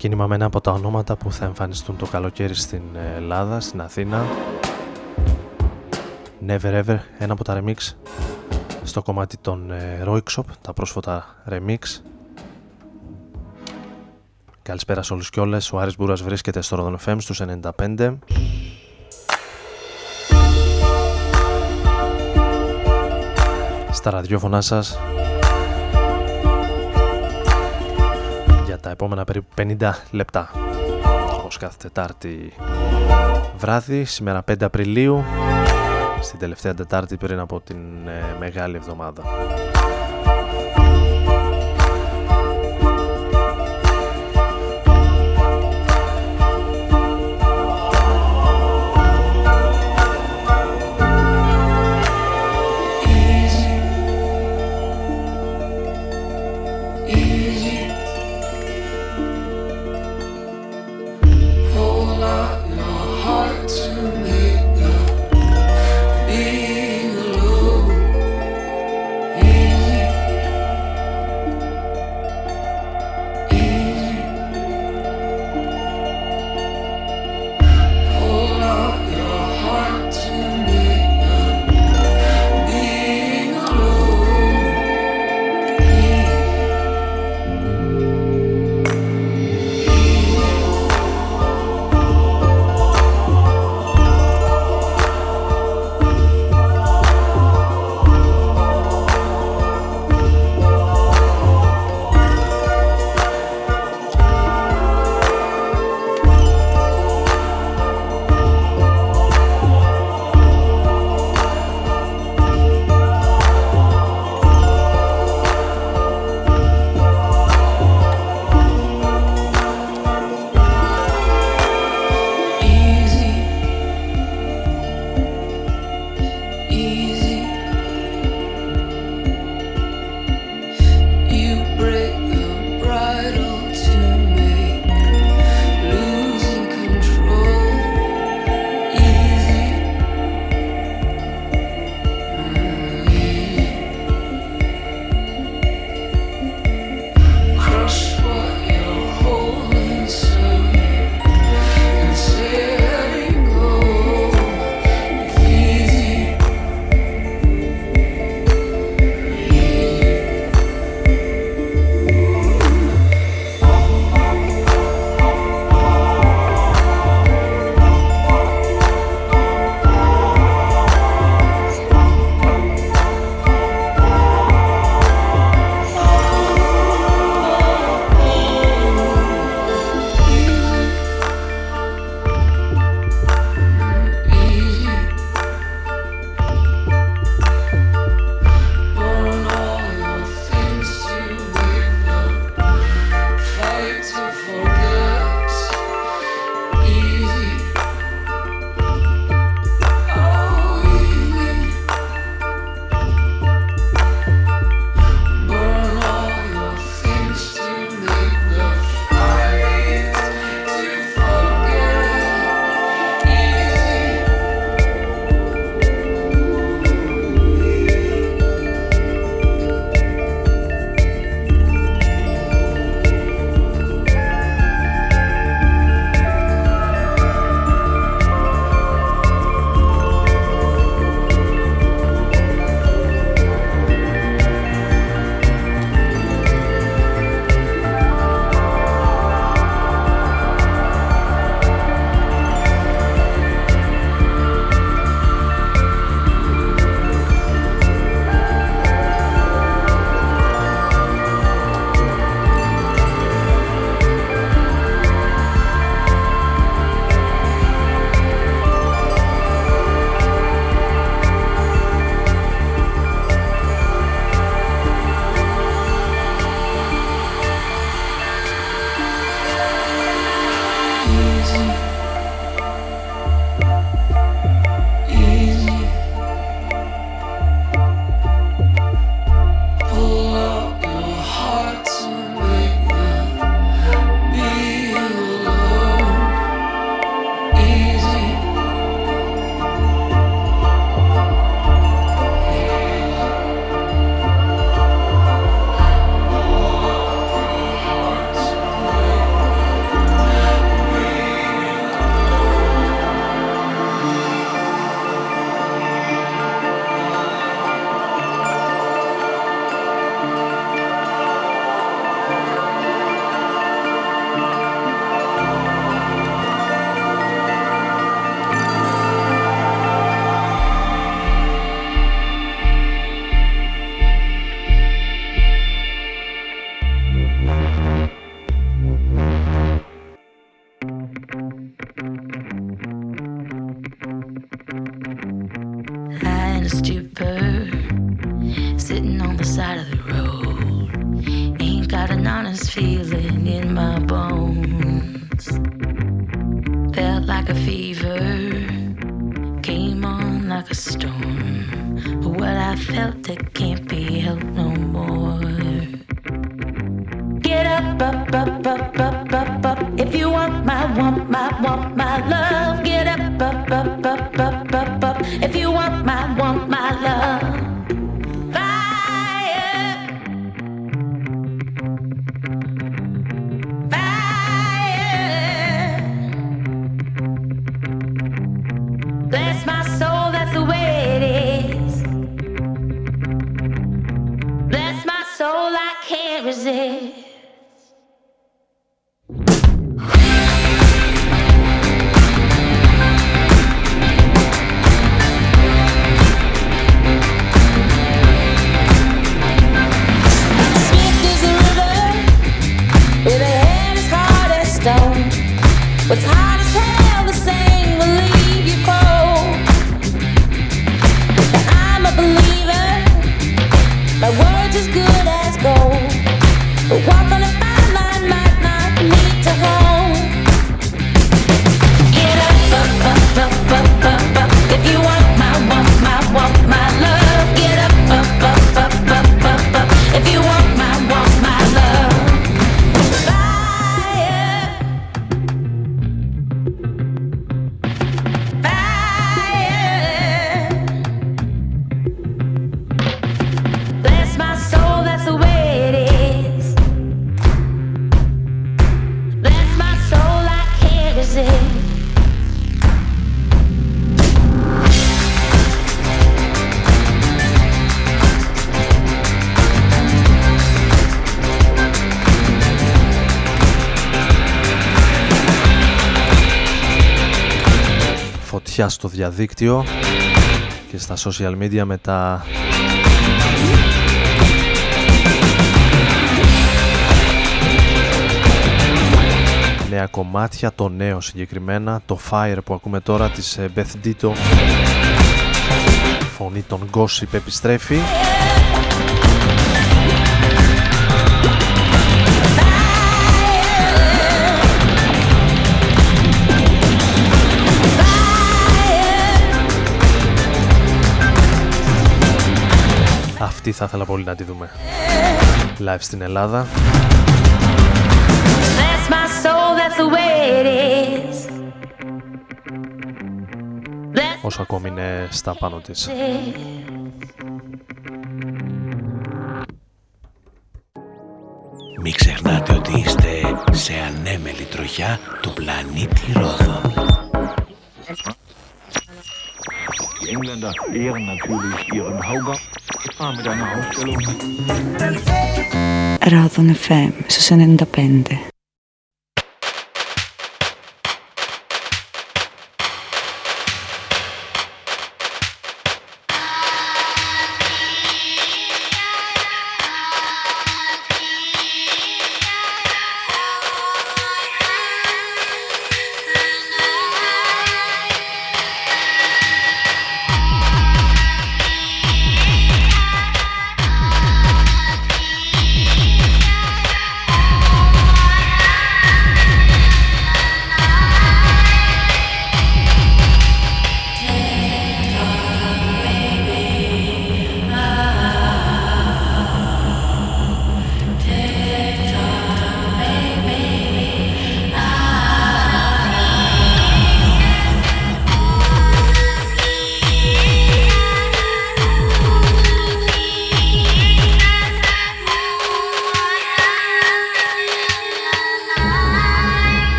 Ξεκίνημα με ένα από τα ονόματα που θα εμφανιστούν το καλοκαίρι στην Ελλάδα, στην Αθήνα. Never Ever, ένα από τα remix στο κομμάτι των ε, Roixop, τα πρόσφατα remix. Καλησπέρα σε όλους και όλες, ο Άρης Μπούρας βρίσκεται στο Rodon FM στους 95. Στα ραδιόφωνά σας τα επόμενα περίπου 50 λεπτά όπως κάθε Τετάρτη βράδυ, σήμερα 5 Απριλίου στην τελευταία Τετάρτη πριν από την ε, Μεγάλη Εβδομάδα. If you want my, want my, want my love. Get up, up, up, up, up, up. If you want my, want Φωτιά στο διαδίκτυο και στα social media με τα νέα κομμάτια, το νέο συγκεκριμένα, το Fire που ακούμε τώρα της ε, Beth Ditto. Φωνή των Gossip επιστρέφει Αυτή θα ήθελα πολύ να τη δούμε live στην Ελλάδα Bless my soul, that's the way it is. Bless όσο ακόμη είναι στα πάνω της. it. Μην ξεχνάτε ότι είστε σε ανέμελη τροχιά του πλανήτη Ρόδων. Die Engländer ehren natürlich ihren Hauger. Πάμε για να Ράδον FM στους 95.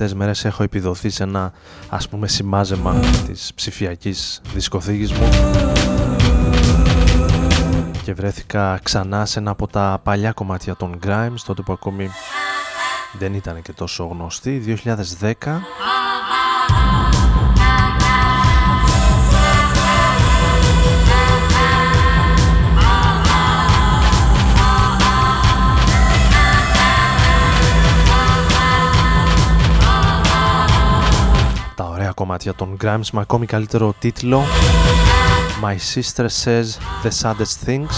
Τελευταίες μέρες έχω επιδοθεί σε ένα ας πούμε σημάζεμα της ψηφιακής δισκοθήκης μου. Και βρέθηκα ξανά σε ένα από τα παλιά κομμάτια των Grimes τότε που ακόμη δεν ήταν και τόσο γνωστή 2010 κομμάτια των Grimes με ακόμη καλύτερο τίτλο. My Sister Says The Saddest Things.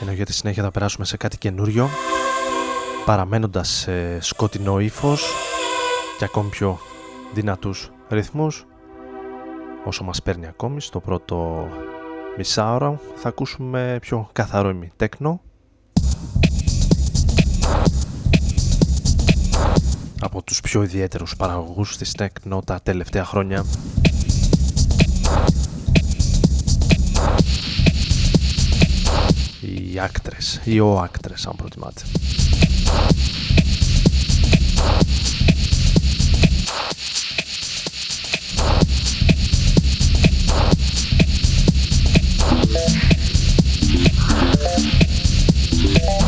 Ενώ για τη συνέχεια θα περάσουμε σε κάτι καινούριο παραμένοντας σε σκοτεινό ύφος και ακόμη πιο δυνατούς ρυθμούς όσο μας παίρνει ακόμη στο πρώτο μισάωρο θα ακούσουμε πιο καθαρό ημι τέκνο από τους πιο ιδιαίτερους παραγωγούς της τέκνο τα τελευταία χρόνια. Οι άκτρες ή ο άκτρες αν προτιμάτε Thank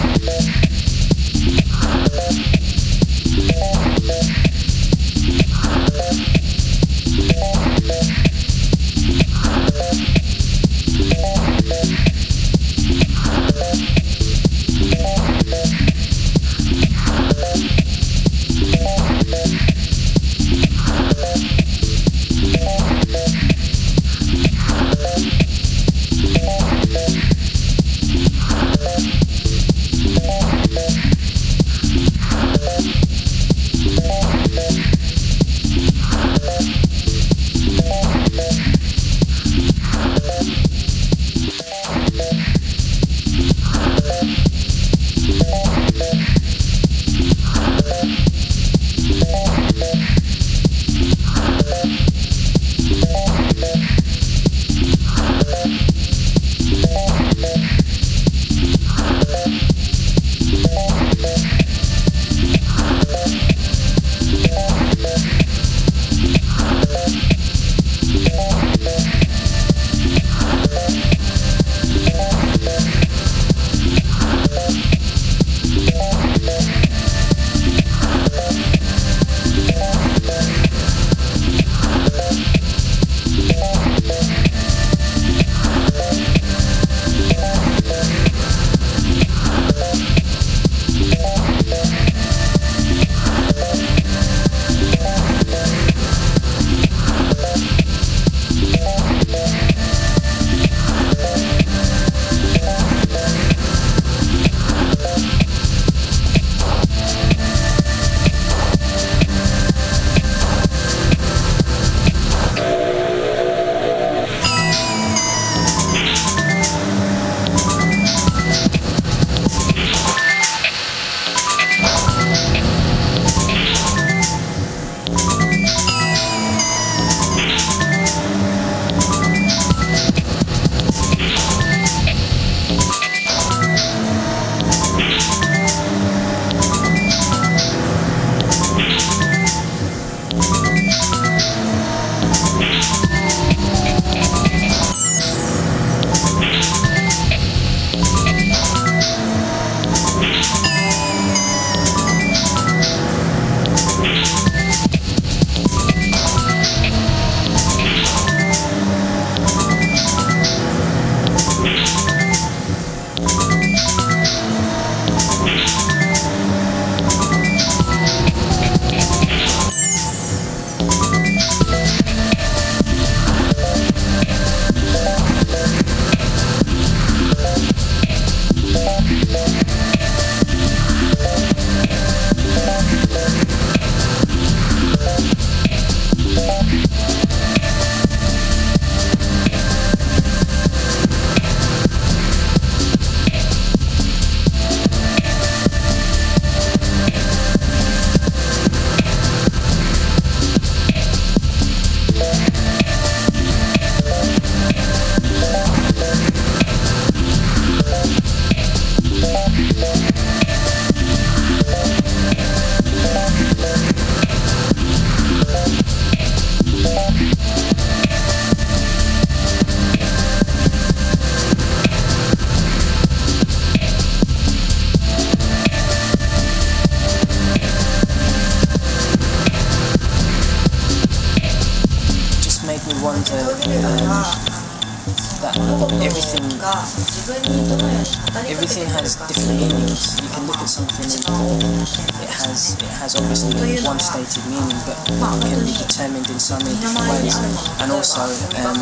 everything has different meanings. You can look at something and it has it has obviously one stated meaning, but it can be determined in so many different ways. And also, um,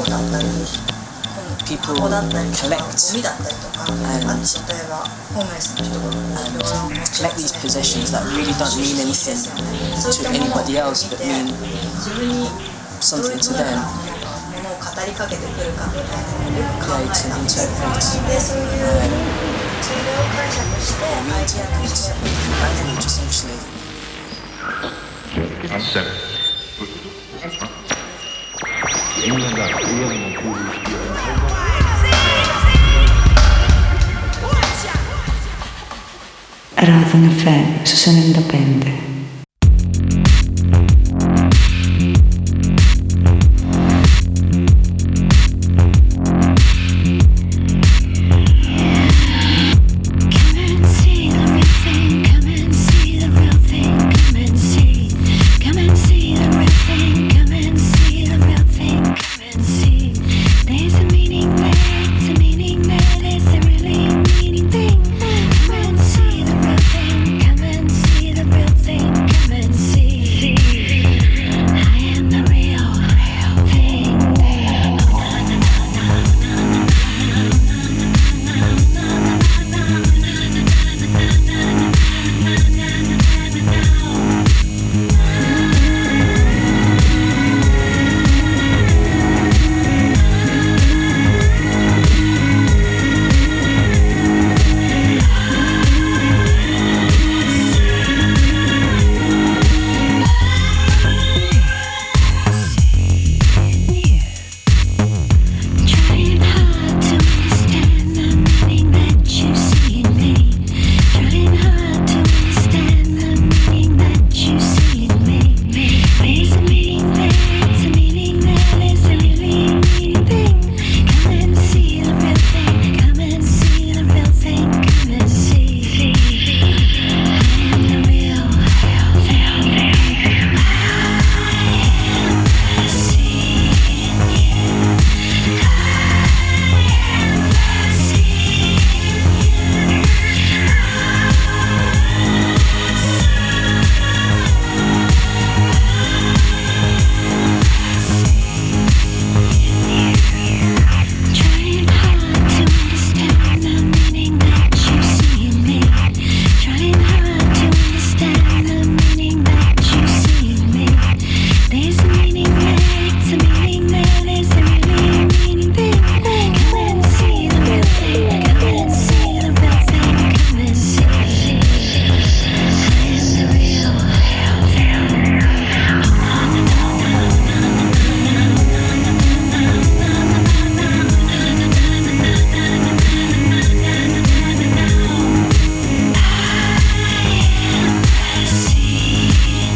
people collect and, and collect these possessions that really don't mean anything to anybody else, but mean something to them. 語りかけてくるかみたいなのを考えたそういうしてアイデアとして。Radon FM su se ne dopende.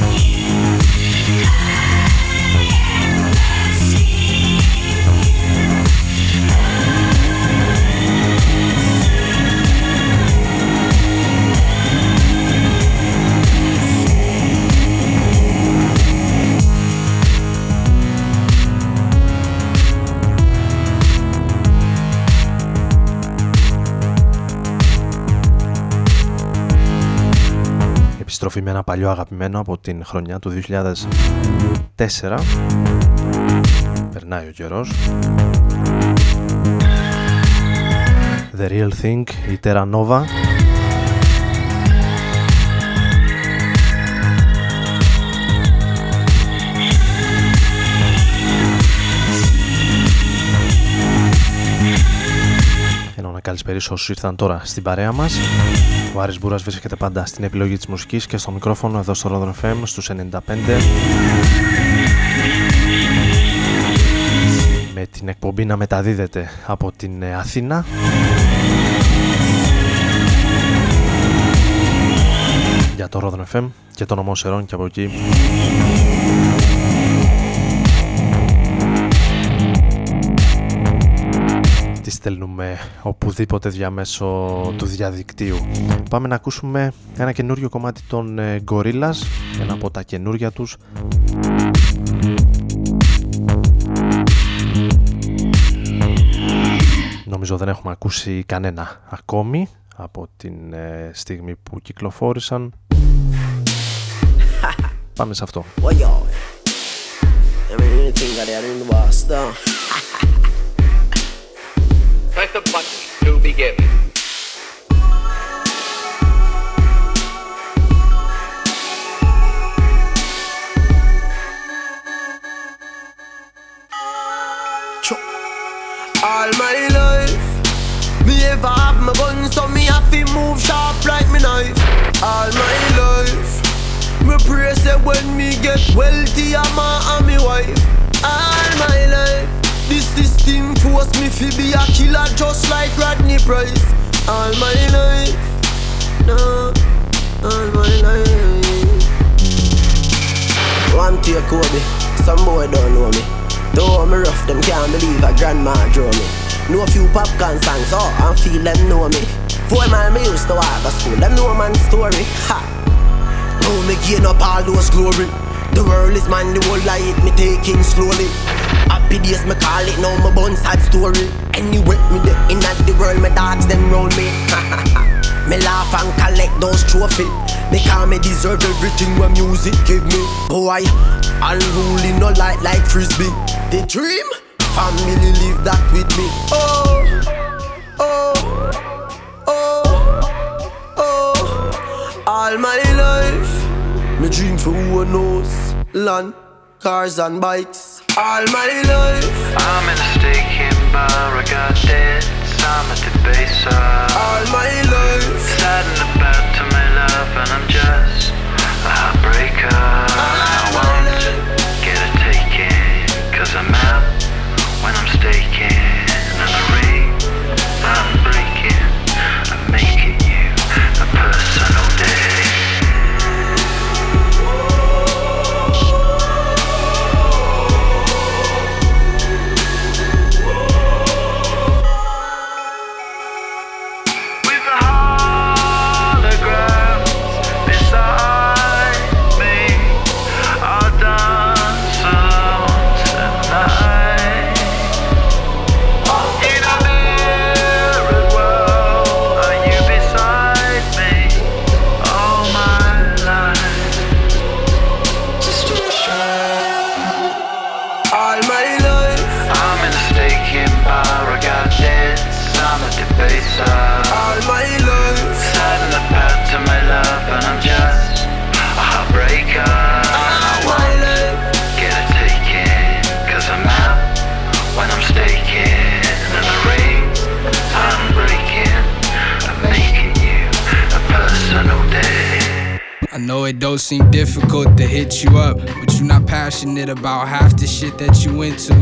95. Επιστροφή με ένα παλιό αγαπημένο από την χρονιά του 2004 περνάει ο καιρός. The Real Thing, η Terra Nova Ενώ να καλησπέρισω όσους ήρθαν τώρα στην παρέα μας. Ο Άρης Μπούρας βρίσκεται πάντα στην επιλογή της μουσικής και στο μικρόφωνο εδώ στο Rodon FM στους 95 με την εκπομπή να μεταδίδεται από την ε, Αθήνα. Για το Rodon FM και το νομό Σερών και από εκεί στέλνουμε οπουδήποτε διαμέσω του διαδικτύου. Πάμε να ακούσουμε ένα καινούριο κομμάτι των ε, Gorillaz, ένα από τα καινούρια τους νομίζω δεν έχουμε ακούσει κανένα ακόμη από την ε, στιγμή που κυκλοφόρησαν. Πάμε σε αυτό. Begin. All my life, me ever have my gun, so me have to move sharp like me knife. All my life, me pray say when me get wealthy, I'm a and me wife. All my force me to be a killer just like Rodney Price. All my life, no, all my life. One take Kobe, some boy don't know me. Though me rough, them can't believe a grandma draw me. Know a few popcorn songs, oh, and feel them know me. Four mile me used to walk to school, them know man story. Ha! Now me gain up all those glory. The world is mine, the whole life me taking slowly. Happy days me call it, now my bun sad story. Anyway, me the in the world, my dogs them round me. me laugh and collect those trophies. Because me deserve everything what music give me. Boy, unruly no light like frisbee. The dream, family live that with me. Oh, oh, oh, oh. All my life, me dream for who knows. Land, cars and bikes. All my life, I'm in a steak in bar. I got debts. I'm at the base of all my life. Know it seem difficult to hit you up, but you're not passionate about half the shit that you into,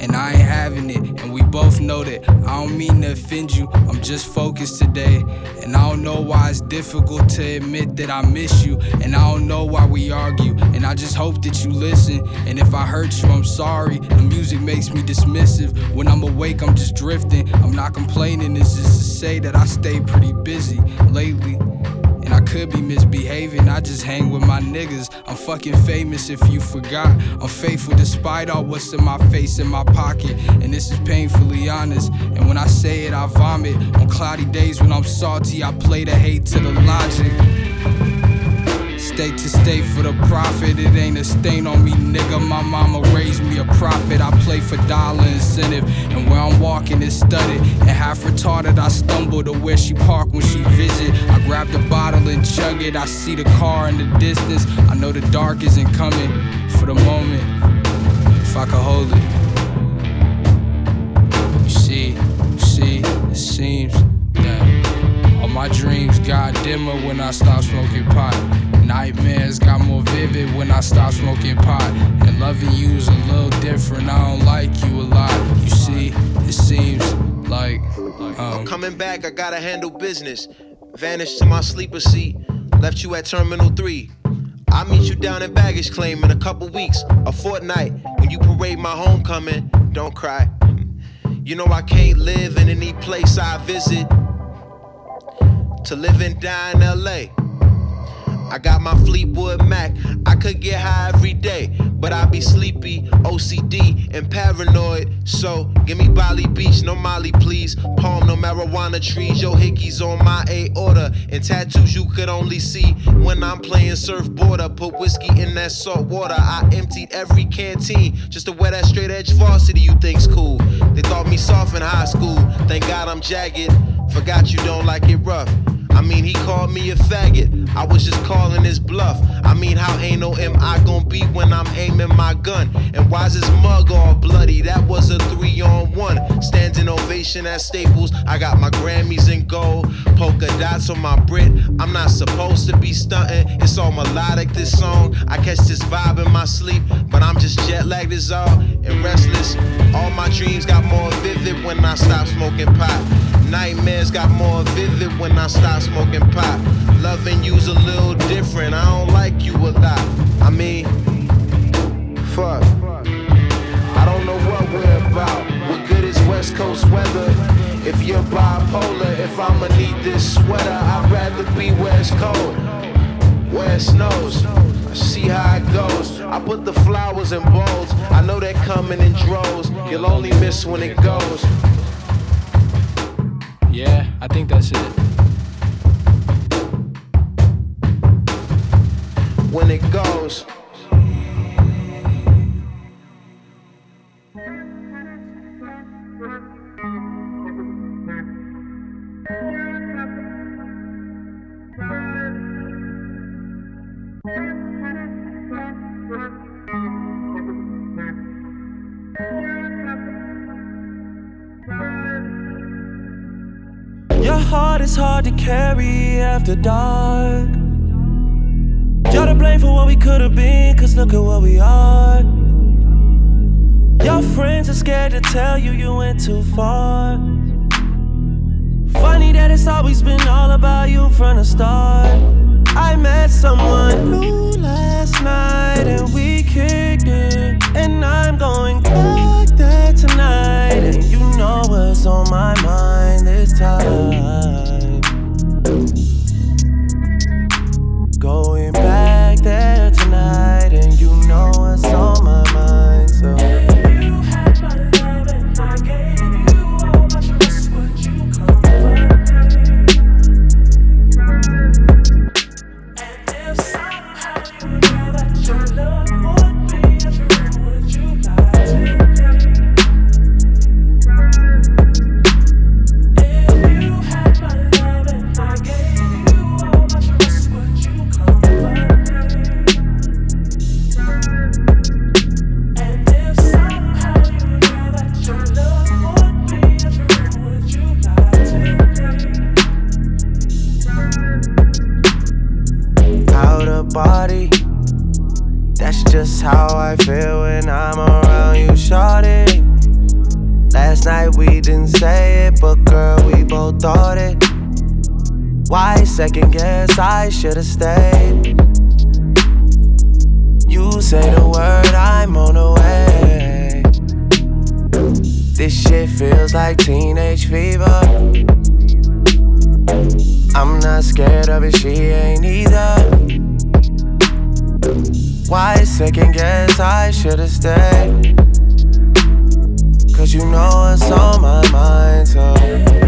and I ain't having it. And we both know that. I don't mean to offend you, I'm just focused today. And I don't know why it's difficult to admit that I miss you, and I don't know why we argue. And I just hope that you listen. And if I hurt you, I'm sorry. The music makes me dismissive. When I'm awake, I'm just drifting. I'm not complaining, it's just to say that I stay pretty busy lately. And I could be misbehaving, I just hang with my niggas. I'm fucking famous if you forgot. I'm faithful despite all what's in my face and my pocket. And this is painfully honest. And when I say it, I vomit. On cloudy days when I'm salty, I play the hate to the logic. State to state for the profit, it ain't a stain on me, nigga. My mama raised me a prophet. I play for dollar incentive, and where I'm walking is studded. And half retarded, I stumble to where she parked when she visit. I grab the bottle and chug it. I see the car in the distance. I know the dark isn't coming for the moment. If I could hold it, you see, you see, it seems that all my dreams got dimmer when I stopped smoking pot. Nightmares got more vivid when I stopped smoking pot. And loving you's a little different. I don't like you a lot. You see, it seems like um, I'm coming back, I gotta handle business. Vanished to my sleeper seat, left you at Terminal 3. I'll meet you down in baggage claim in a couple weeks, a fortnight. When you parade my homecoming, don't cry. You know I can't live in any place I visit. To live and die in LA. I got my Fleetwood Mac. I could get high every day, but I be sleepy, OCD, and paranoid. So give me Bali Beach, no Molly, please. Palm, no marijuana trees. Yo, hickeys on my aorta, and tattoos you could only see when I'm playing surfboarder. Put whiskey in that salt water. I emptied every canteen just to wear that straight edge varsity you think's cool. They thought me soft in high school. Thank God I'm jagged. Forgot you don't like it rough. I mean, he called me a faggot. I was just calling his bluff. I mean, how ain't no am I gonna be when I'm aiming my gun? And why's his mug all bloody? That was a three on one. Standing ovation at Staples. I got my Grammys in gold. Polka dots on my Brit. I'm not supposed to be stunting. It's all melodic, this song. I catch this vibe in my sleep, but I'm just jet lagged as all and restless. All my dreams got more vivid when I stop smoking pot. Nightmares got more vivid when I stop smoking pot. Loving you's a little different. I don't like you a lot. I mean, fuck. I don't know what we're about. What good is West Coast weather? If you're bipolar, if I'ma need this sweater, I'd rather be West cold, Where it snows. I see how it goes. I put the flowers in bowls. I know they're coming in droves. You'll only miss when it goes. Yeah, I think that's it. When it goes. Heart is hard to carry after dark. You're to blame for what we could have been, cause look at what we are. Your friends are scared to tell you you went too far. Funny that it's always been all about you from the start. I met someone new last night and we kicked it. And I'm going back there tonight. And you know what's on my mind this time. Should've stayed? You say the word, I'm on the way. This shit feels like teenage fever. I'm not scared of it, she ain't either. Why second guess I should've stayed? Cause you know it's on my mind, so.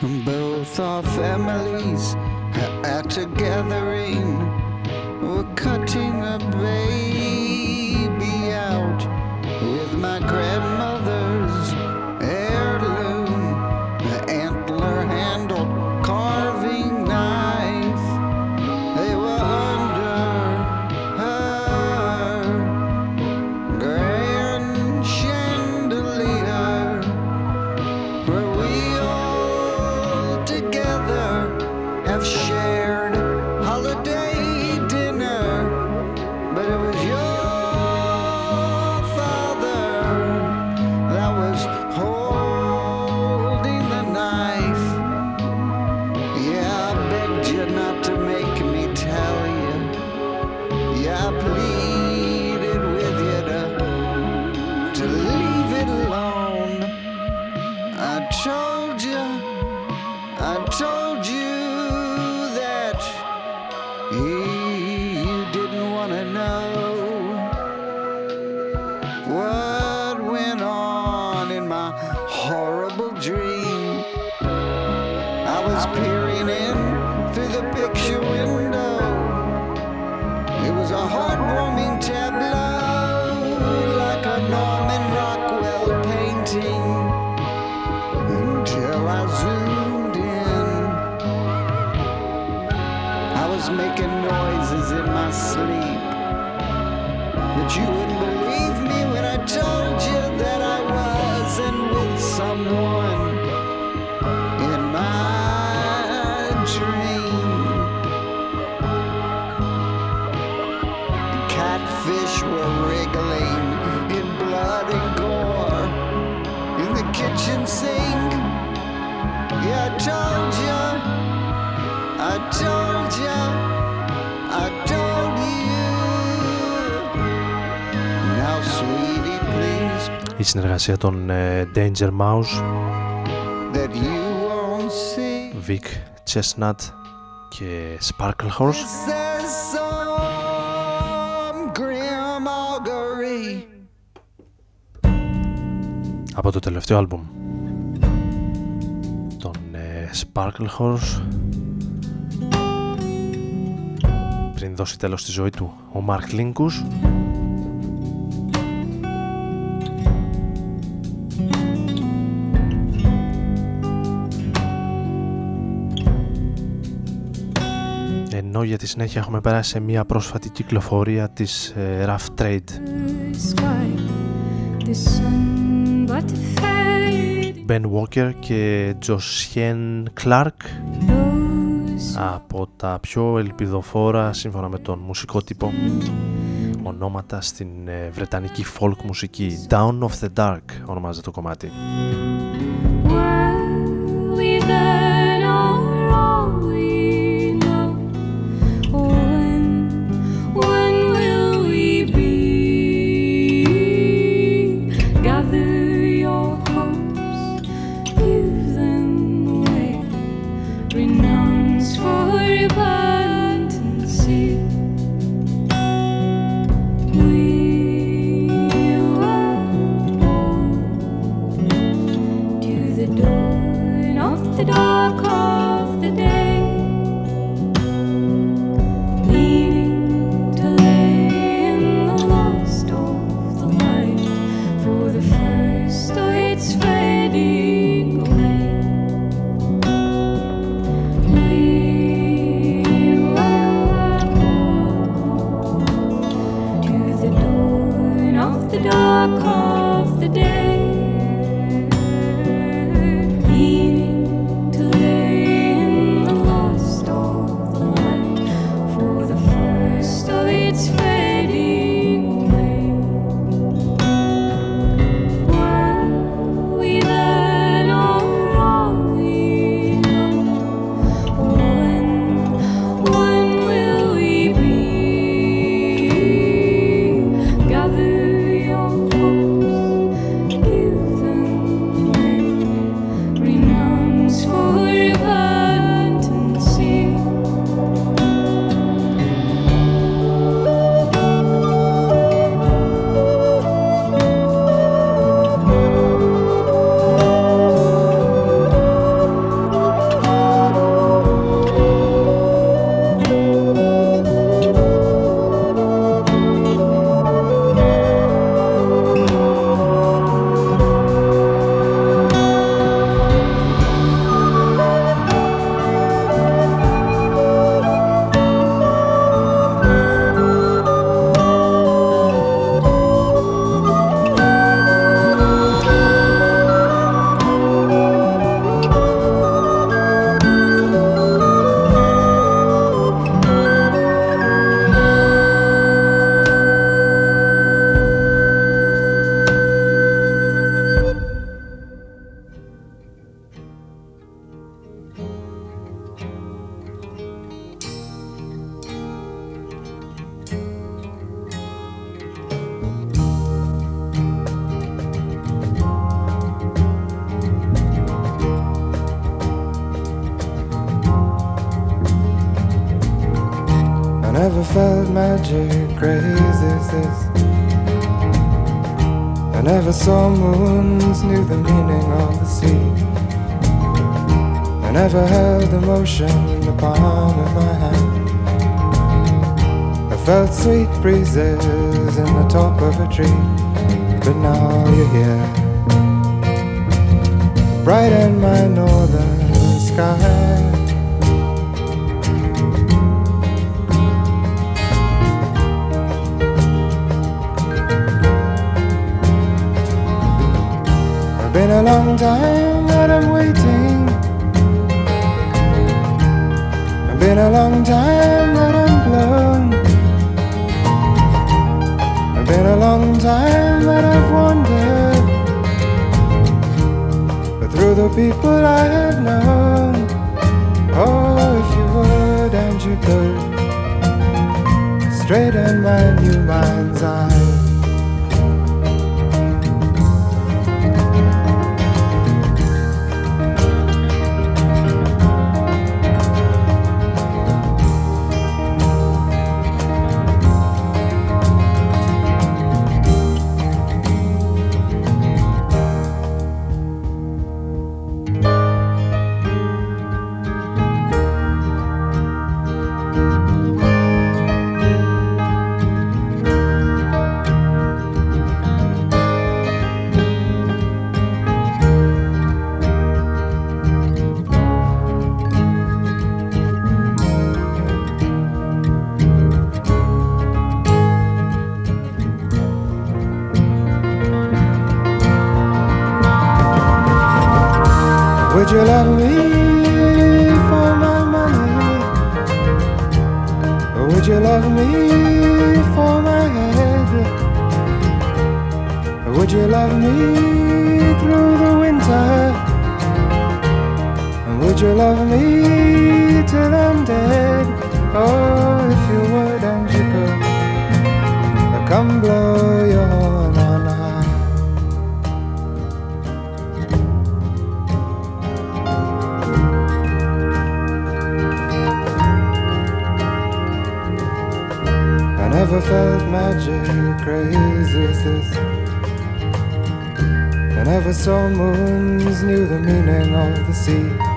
Both our families are at a gathering. We're cutting a baby making noises in my sleep, but you wouldn't believe me when I told συνεργασία των ε, Danger Mouse, that you won't see. Vic Chestnut και Sparkle Horse. There's some grim augury. από το τελευταίο άλμπουμ των ε, Sparkle Horse πριν δώσει τέλος στη ζωή του ο Mark Linkus ενώ για τη συνέχεια έχουμε περάσει σε μια πρόσφατη κυκλοφορία της ε, Rough Trade. Ben Walker και Josien Clark από τα πιο ελπιδοφόρα σύμφωνα με τον μουσικό τύπο ονόματα στην ε, βρετανική folk μουσική. Down of the Dark ονομάζεται το κομμάτι time that I'm waiting. It's been a long time that I'm blown. It's been a long time that I've wandered. But through the people I have known. Oh, if you would and you could. Straighten my new mind's eye. Till I'm dead? Oh, if you would and you could, come blow your horn on high. I never felt magic crazy as this. I never saw moons, knew the meaning of the sea.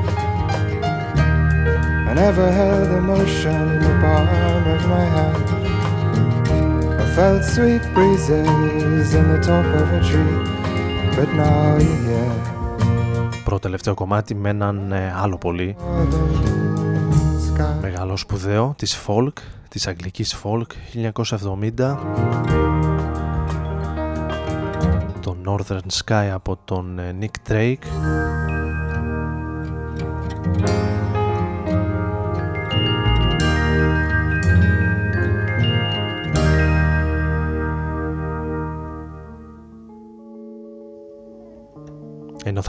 I never held emotion in the palm of my hand. I felt sweet breezes in the top of a tree, but now you're here. Πρώτο τελευταίο κομμάτι με έναν ε, άλλο πολύ μεγάλο σπουδαίο της folk, της αγγλικής folk 1970 το Northern Sky από τον ε, Nick Drake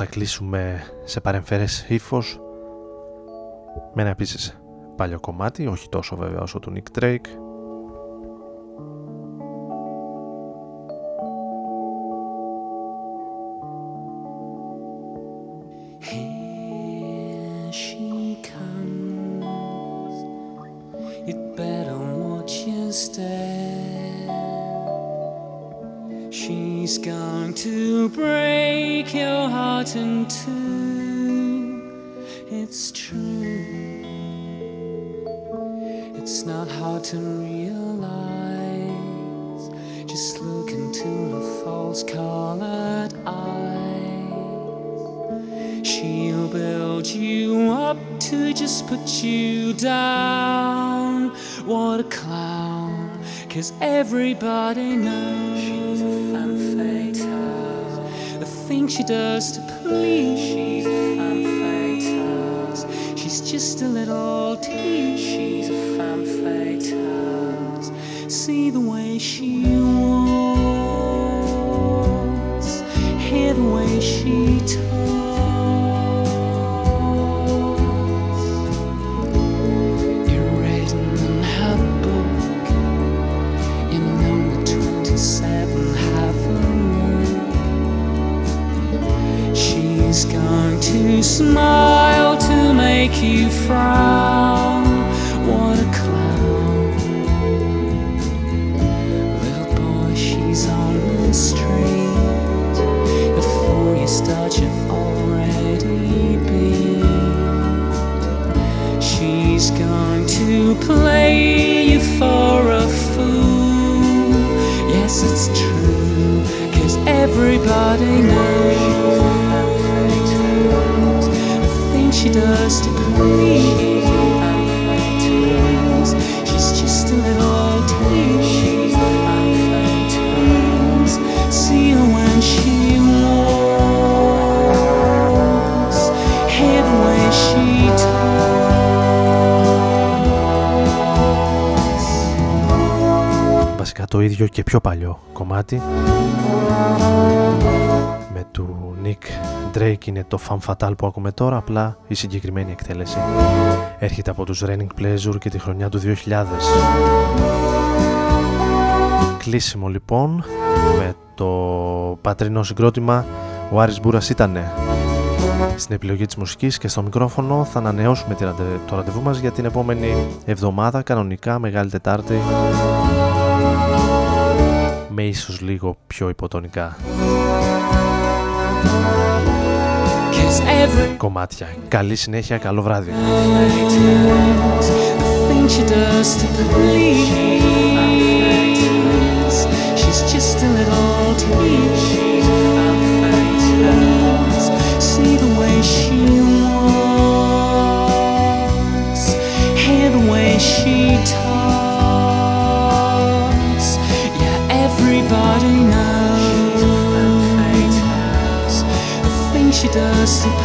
θα κλείσουμε σε παρεμφερές ύφος με ένα επίσης παλιό κομμάτι, όχι τόσο βέβαια όσο του Nick Drake break your heart in two. It's true. It's not hard to realize. Just look into the false colored eyes. She'll build you up to just put you down. What a clown, cause everybody knows She does to please, she's a femme fatale. She's just a little tease, she's a femme fatale. See the way she walks, hear the way she talks. Smile ίδιο και πιο παλιό κομμάτι. Με του Nick Drake είναι το Fan Fatal που ακούμε τώρα απλά η συγκεκριμένη εκτέλεση έρχεται από τους Raining Pleasure και τη χρονιά του 2000 Κλείσιμο λοιπόν με το πατρινό συγκρότημα ο Άρης Μπούρας ήτανε στην επιλογή της μουσικής και στο μικρόφωνο θα ανανεώσουμε το ραντεβού μας για την επόμενη εβδομάδα κανονικά Μεγάλη Τετάρτη με ίσως λίγο πιο υποτονικά κομμάτια. Καλή συνέχεια, καλό βράδυ. See she